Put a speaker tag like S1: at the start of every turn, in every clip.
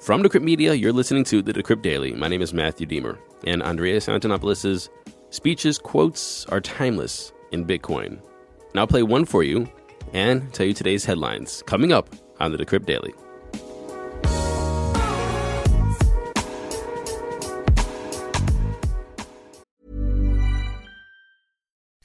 S1: From Decrypt Media, you're listening to the Decrypt Daily. My name is Matthew Deemer, and Andreas Antonopoulos' speeches, quotes are timeless in Bitcoin. Now I'll play one for you and tell you today's headlines coming up on the Decrypt Daily.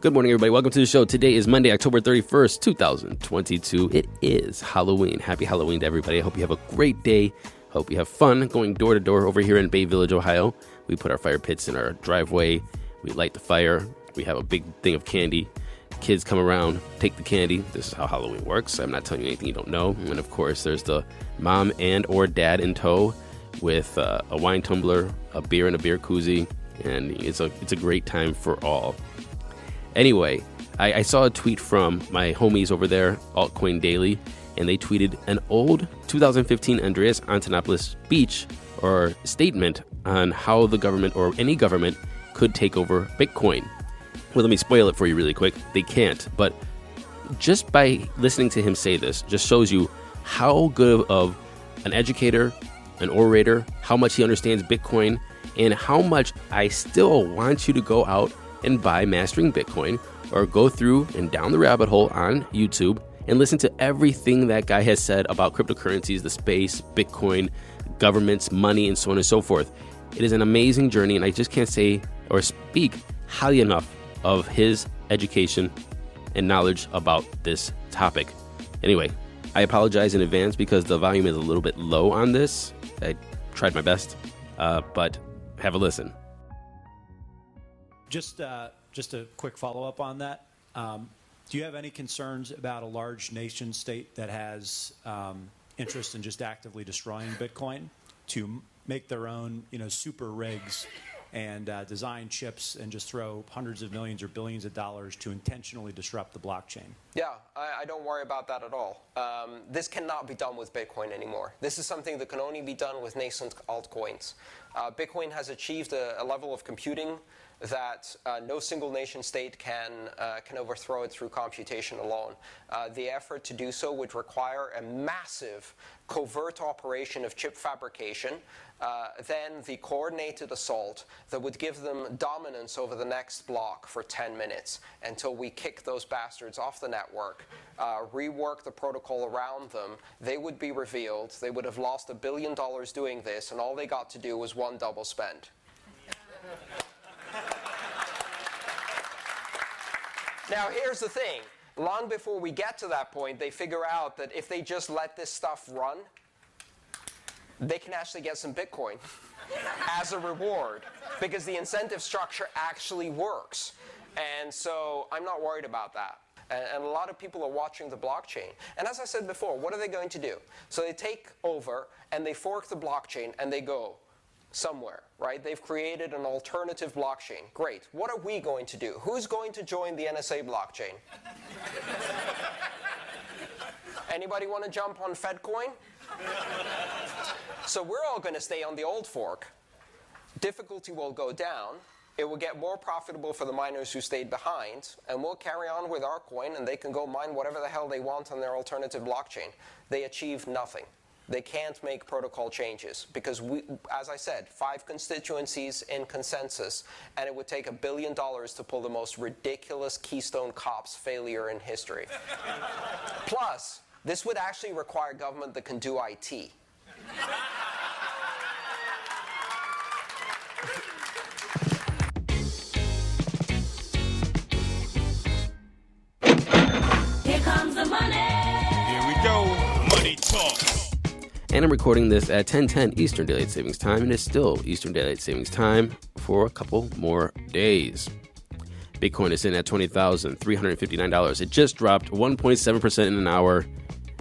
S1: Good morning, everybody. Welcome to the show. Today is Monday, October 31st, 2022. It is Halloween. Happy Halloween to everybody. I hope you have a great day. Hope you have fun going door to door over here in Bay Village, Ohio. We put our fire pits in our driveway. We light the fire. We have a big thing of candy. Kids come around, take the candy. This is how Halloween works. I'm not telling you anything you don't know. And of course, there's the mom and or dad in tow with uh, a wine tumbler, a beer, and a beer koozie. And it's a it's a great time for all. Anyway, I, I saw a tweet from my homies over there, Altcoin Daily, and they tweeted an old 2015 Andreas Antonopoulos speech or statement on how the government or any government could take over Bitcoin. Well, let me spoil it for you really quick. They can't, but just by listening to him say this just shows you how good of an educator, an orator, how much he understands Bitcoin, and how much I still want you to go out and buy Mastering Bitcoin or go through and down the rabbit hole on YouTube and listen to everything that guy has said about cryptocurrencies, the space, Bitcoin, governments, money, and so on and so forth. It is an amazing journey, and I just can't say or speak highly enough of his education and knowledge about this topic. Anyway, I apologize in advance because the volume is a little bit low on this. I tried my best, uh, but have a listen.
S2: Just, uh, just a quick follow-up on that. Um, do you have any concerns about a large nation state that has um, interest in just actively destroying Bitcoin to make their own, you know, super rigs and uh, design chips and just throw hundreds of millions or billions of dollars to intentionally disrupt the blockchain?
S3: Yeah, I, I don't worry about that at all. Um, this cannot be done with Bitcoin anymore. This is something that can only be done with nascent altcoins. Uh, Bitcoin has achieved a, a level of computing that uh, no single nation state can uh, can overthrow it through computation alone. Uh, the effort to do so would require a massive covert operation of chip fabrication, uh, then the coordinated assault that would give them dominance over the next block for 10 minutes until we kick those bastards off the network, uh, rework the protocol around them. They would be revealed. They would have lost a billion dollars doing this, and all they got to do was one double spend. Now, here's the thing. Long before we get to that point, they figure out that if they just let this stuff run, they can actually get some Bitcoin as a reward because the incentive structure actually works. And so I'm not worried about that. And, and, a lot of people are watching the blockchain. And as I said before, what are they going to do? So they take over and they fork the blockchain and they go somewhere, right? They've created an alternative blockchain. Great. What are we going to do? Who's going to join the NSA blockchain? Anybody want to jump on FedCoin? so we're all going to stay on the old fork. Difficulty will go down. It will get more profitable for the miners who stayed behind, and we'll carry on with our coin, and they can go mine whatever the hell they want on their alternative blockchain. They achieve nothing. They can't make protocol changes because, we, as I said, five constituencies in consensus, and it would take a billion dollars to pull the most ridiculous Keystone Cops failure in history. Plus, this would actually require government that can do IT.
S1: And I'm recording this at 10:10 Eastern Daylight Savings Time, and it's still Eastern Daylight Savings Time for a couple more days. Bitcoin is in at twenty thousand three hundred fifty-nine dollars. It just dropped 1.7 percent in an hour.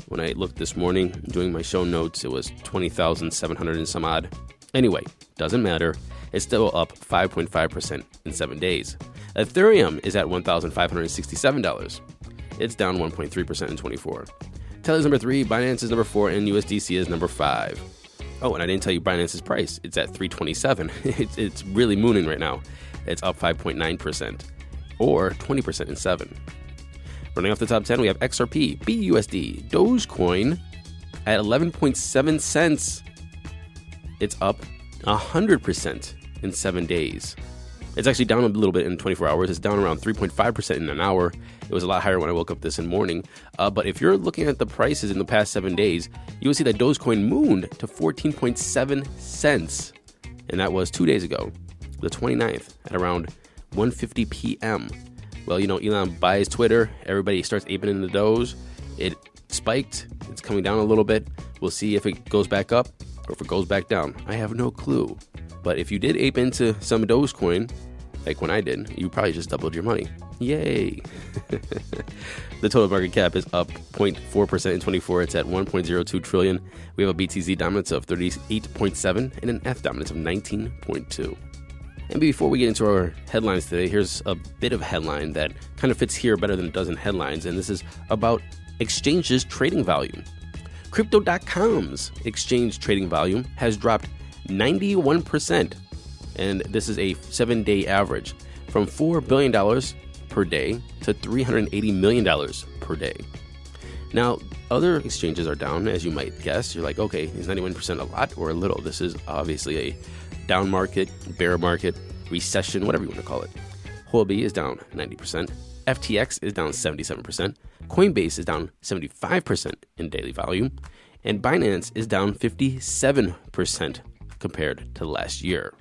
S1: When I looked this morning doing my show notes, it was 20,700 and some odd. Anyway, doesn't matter. It's still up 5.5% in seven days. Ethereum is at $1,567. It's down 1.3% in 24. Tether is number three, Binance is number four, and USDC is number five. Oh, and I didn't tell you Binance's price. It's at 327. it's, it's really mooning right now. It's up 5.9%, or 20% in seven. Running off the top 10, we have XRP, BUSD, Dogecoin at 11.7 cents. It's up 100% in seven days. It's actually down a little bit in 24 hours. It's down around 3.5% in an hour. It was a lot higher when I woke up this in morning. Uh, but if you're looking at the prices in the past seven days, you will see that Dogecoin mooned to 14.7 cents. And that was two days ago, the 29th, at around 1.50 p.m. Well, you know, Elon buys Twitter. Everybody starts aping in the Doge. It spiked. It's coming down a little bit. We'll see if it goes back up or if it goes back down. I have no clue. But if you did ape into some Dogecoin, like when I did, you probably just doubled your money. Yay! the total market cap is up 0.4% in 24. It's at 1.02 trillion. We have a BTC dominance of 38.7 and an F dominance of 19.2. And before we get into our headlines today, here's a bit of a headline that kind of fits here better than it does in headlines, and this is about exchanges trading volume. Crypto.com's exchange trading volume has dropped 91%, and this is a seven day average from $4 billion per day to $380 million per day. Now, other exchanges are down, as you might guess. You're like, okay, is 91% a lot or a little? This is obviously a down market, bear market, recession, whatever you want to call it. Huobi is down 90%. FTX is down 77%. Coinbase is down 75% in daily volume. And Binance is down 57% compared to last year.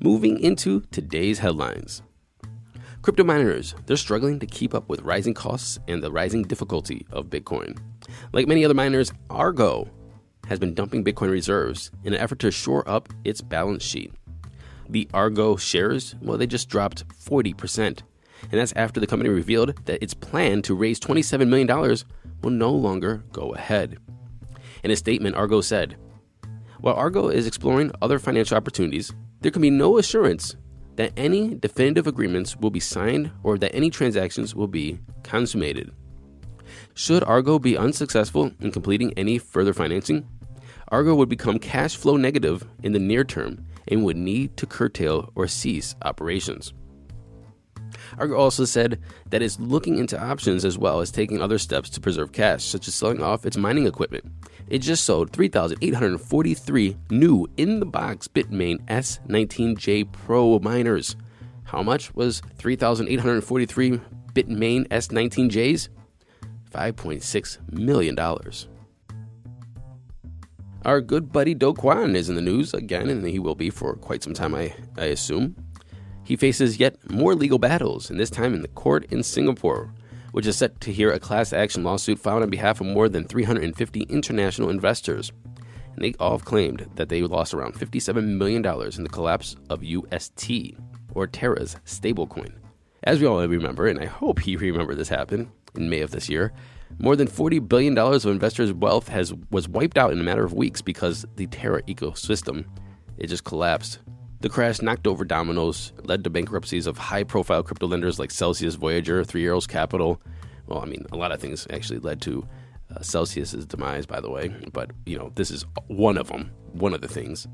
S1: Moving into today's headlines. Crypto miners, they're struggling to keep up with rising costs and the rising difficulty of Bitcoin. Like many other miners, Argo has been dumping Bitcoin reserves in an effort to shore up its balance sheet. The Argo shares, well, they just dropped 40%. And that's after the company revealed that its plan to raise $27 million will no longer go ahead. In a statement, Argo said, While Argo is exploring other financial opportunities, there can be no assurance that any definitive agreements will be signed or that any transactions will be consummated. Should Argo be unsuccessful in completing any further financing, Argo would become cash flow negative in the near term and would need to curtail or cease operations. Argo also said that it's looking into options as well as taking other steps to preserve cash, such as selling off its mining equipment. It just sold 3,843 new in the box Bitmain S19J Pro miners. How much was 3,843 Bitmain S19Js? $5.6 million. Our good buddy Do Kwon is in the news again, and he will be for quite some time, I, I assume. He faces yet more legal battles, and this time in the court in Singapore, which is set to hear a class action lawsuit filed on behalf of more than 350 international investors. And they all have claimed that they lost around $57 million in the collapse of UST, or Terra's stablecoin. As we all remember, and I hope you remember this happened in May of this year, more than $40 billion of investors' wealth has was wiped out in a matter of weeks because the Terra ecosystem it just collapsed the crash knocked over dominoes, led to bankruptcies of high profile crypto lenders like Celsius, Voyager, Three Arrows Capital. Well, I mean, a lot of things actually led to uh, Celsius's demise, by the way, but you know, this is one of them, one of the things.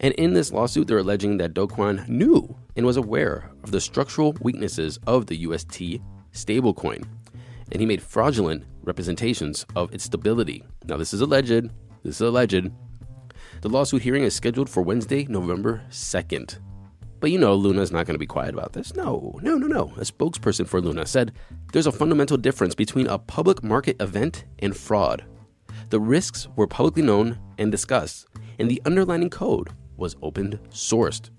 S1: And in this lawsuit, they're alleging that Do Kwon knew and was aware of the structural weaknesses of the UST stablecoin, and he made fraudulent representations of its stability. Now, this is alleged. This is alleged. The lawsuit hearing is scheduled for Wednesday, November 2nd. But you know, Luna's not going to be quiet about this. No, no, no, no. A spokesperson for Luna said there's a fundamental difference between a public market event and fraud. The risks were publicly known and discussed, and the underlying code was open sourced.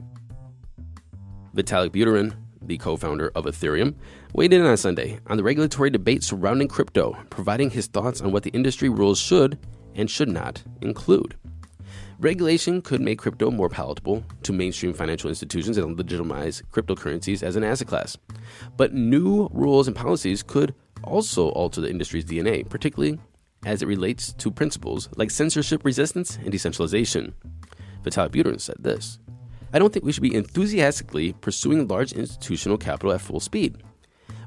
S1: Vitalik Buterin, the co founder of Ethereum, weighed in on Sunday on the regulatory debate surrounding crypto, providing his thoughts on what the industry rules should and should not include. Regulation could make crypto more palatable to mainstream financial institutions and legitimize cryptocurrencies as an asset class. But new rules and policies could also alter the industry's DNA, particularly as it relates to principles like censorship resistance and decentralization. Vitaly Buterin said this I don't think we should be enthusiastically pursuing large institutional capital at full speed.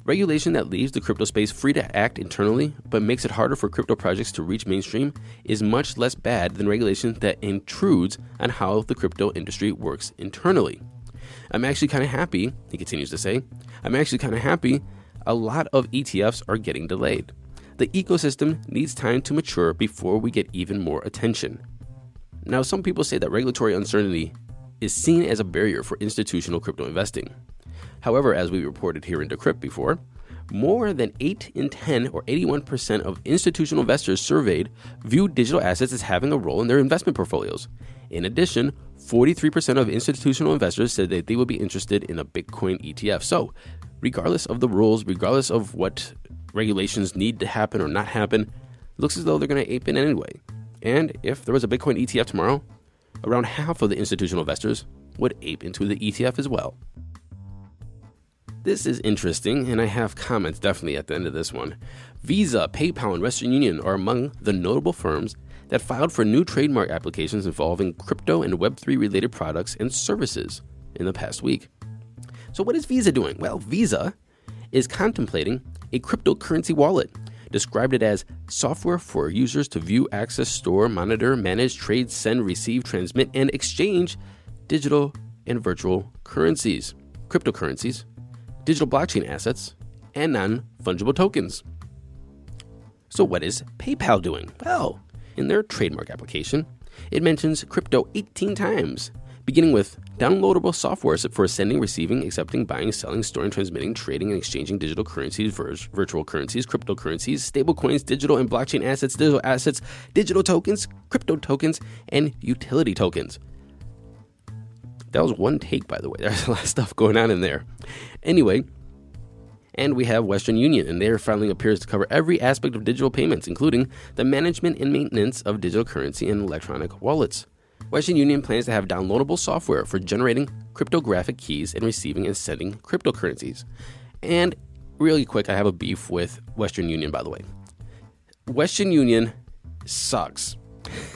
S1: Regulation that leaves the crypto space free to act internally but makes it harder for crypto projects to reach mainstream is much less bad than regulation that intrudes on how the crypto industry works internally. I'm actually kind of happy, he continues to say, I'm actually kind of happy a lot of ETFs are getting delayed. The ecosystem needs time to mature before we get even more attention. Now, some people say that regulatory uncertainty is seen as a barrier for institutional crypto investing. However, as we reported here in Decrypt before, more than 8 in 10 or 81% of institutional investors surveyed view digital assets as having a role in their investment portfolios. In addition, 43% of institutional investors said that they would be interested in a Bitcoin ETF. So, regardless of the rules, regardless of what regulations need to happen or not happen, looks as though they're going to ape in anyway. And if there was a Bitcoin ETF tomorrow, around half of the institutional investors would ape into the ETF as well. This is interesting, and I have comments definitely at the end of this one. Visa, PayPal, and Western Union are among the notable firms that filed for new trademark applications involving crypto and Web3 related products and services in the past week. So, what is Visa doing? Well, Visa is contemplating a cryptocurrency wallet described it as software for users to view, access, store, monitor, manage, trade, send, receive, transmit, and exchange digital and virtual currencies, cryptocurrencies, digital blockchain assets, and non fungible tokens. So, what is PayPal doing? Well, in their trademark application, it mentions crypto 18 times beginning with downloadable software for sending, receiving, accepting, buying, selling, storing, transmitting, trading, and exchanging digital currencies, vir- virtual currencies, cryptocurrencies, stablecoins, digital and blockchain assets, digital assets, digital tokens, crypto tokens, and utility tokens. That was one take, by the way. There's a lot of stuff going on in there. Anyway, and we have Western Union, and their filing appears to cover every aspect of digital payments, including the management and maintenance of digital currency and electronic wallets. Western Union plans to have downloadable software for generating cryptographic keys and receiving and sending cryptocurrencies. And really quick, I have a beef with Western Union, by the way. Western Union sucks.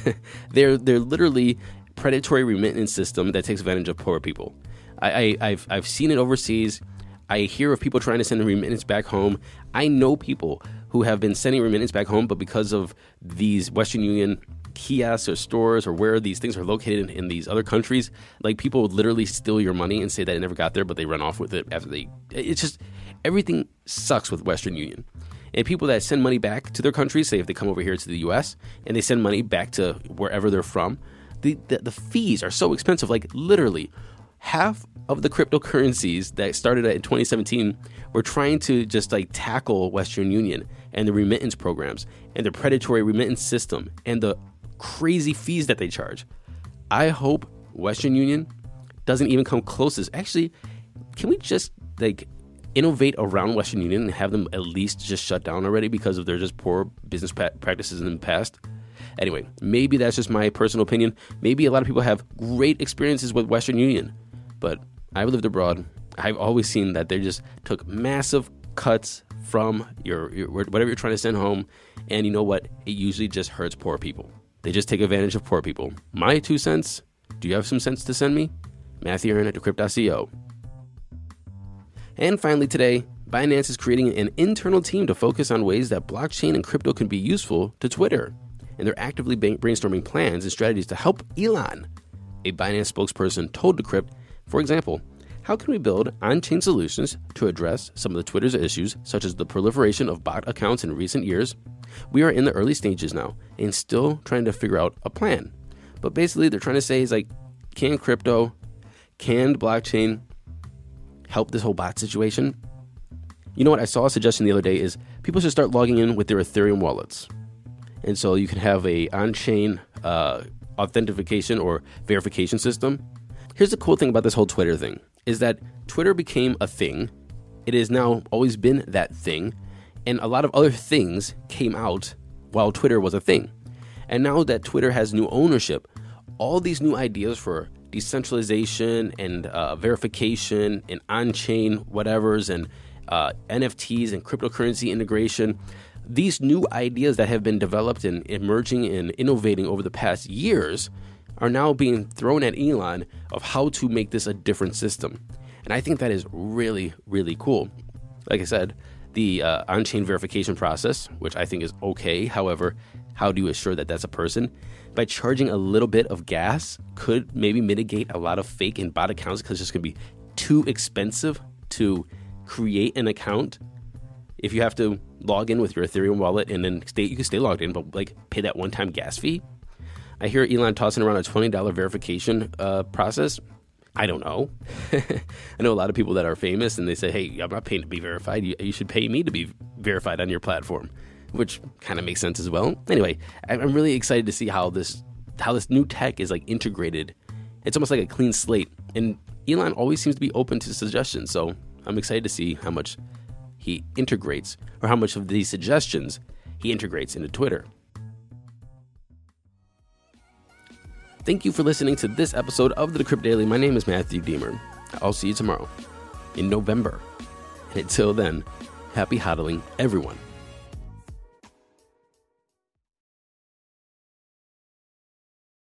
S1: they're they're literally predatory remittance system that takes advantage of poor people. I, I have I've seen it overseas. I hear of people trying to send remittance back home. I know people who have been sending remittance back home, but because of these Western Union kiosks or stores or where these things are located in, in, these other countries, like people would literally steal your money and say that it never got there, but they run off with it after they. It's just everything sucks with Western Union. And people that send money back to their countries, say if they come over here to the U.S. and they send money back to wherever they're from, the, the, the fees are so expensive. Like literally, half of the cryptocurrencies that started in 2017 were trying to just like tackle Western Union and the remittance programs and the predatory remittance system and the crazy fees that they charge. I hope Western Union doesn't even come close. Actually, can we just like innovate around Western Union and have them at least just shut down already because of their just poor business practices in the past? Anyway, maybe that's just my personal opinion. Maybe a lot of people have great experiences with Western Union, but I've lived abroad. I've always seen that they just took massive cuts from your, your whatever you're trying to send home, and you know what? It usually just hurts poor people. They just take advantage of poor people. My two cents. Do you have some sense to send me? Matthew Aaron at Decrypt.co. And finally, today, Binance is creating an internal team to focus on ways that blockchain and crypto can be useful to Twitter. And they're actively brainstorming plans and strategies to help Elon. A Binance spokesperson told Decrypt, for example, how can we build on chain solutions to address some of the Twitter's issues, such as the proliferation of bot accounts in recent years? We are in the early stages now and still trying to figure out a plan. But basically, they're trying to say is like, can crypto, can blockchain help this whole bot situation? You know what? I saw a suggestion the other day is people should start logging in with their Ethereum wallets. And so you can have a on-chain uh, authentication or verification system. Here's the cool thing about this whole Twitter thing is that Twitter became a thing. It has now always been that thing, and a lot of other things came out while Twitter was a thing. And now that Twitter has new ownership, all these new ideas for decentralization and uh, verification and on-chain whatevers and uh, NFTs and cryptocurrency integration. These new ideas that have been developed and emerging and innovating over the past years are now being thrown at Elon of how to make this a different system. And I think that is really, really cool. Like I said, the uh, on chain verification process, which I think is okay. However, how do you assure that that's a person? By charging a little bit of gas could maybe mitigate a lot of fake and bot accounts because it's just going to be too expensive to create an account. If you have to log in with your Ethereum wallet and then stay, you can stay logged in, but like pay that one time gas fee. I hear Elon tossing around a $20 verification uh, process. I don't know. I know a lot of people that are famous and they say, hey, I'm not paying to be verified. You, you should pay me to be verified on your platform, which kind of makes sense as well. Anyway, I'm really excited to see how this how this new tech is like integrated. It's almost like a clean slate. And Elon always seems to be open to suggestions. So I'm excited to see how much he integrates or how much of these suggestions he integrates into Twitter. Thank you for listening to this episode of the Decrypt Daily. My name is Matthew Deemer. I'll see you tomorrow in November. And until then, happy hodling, everyone.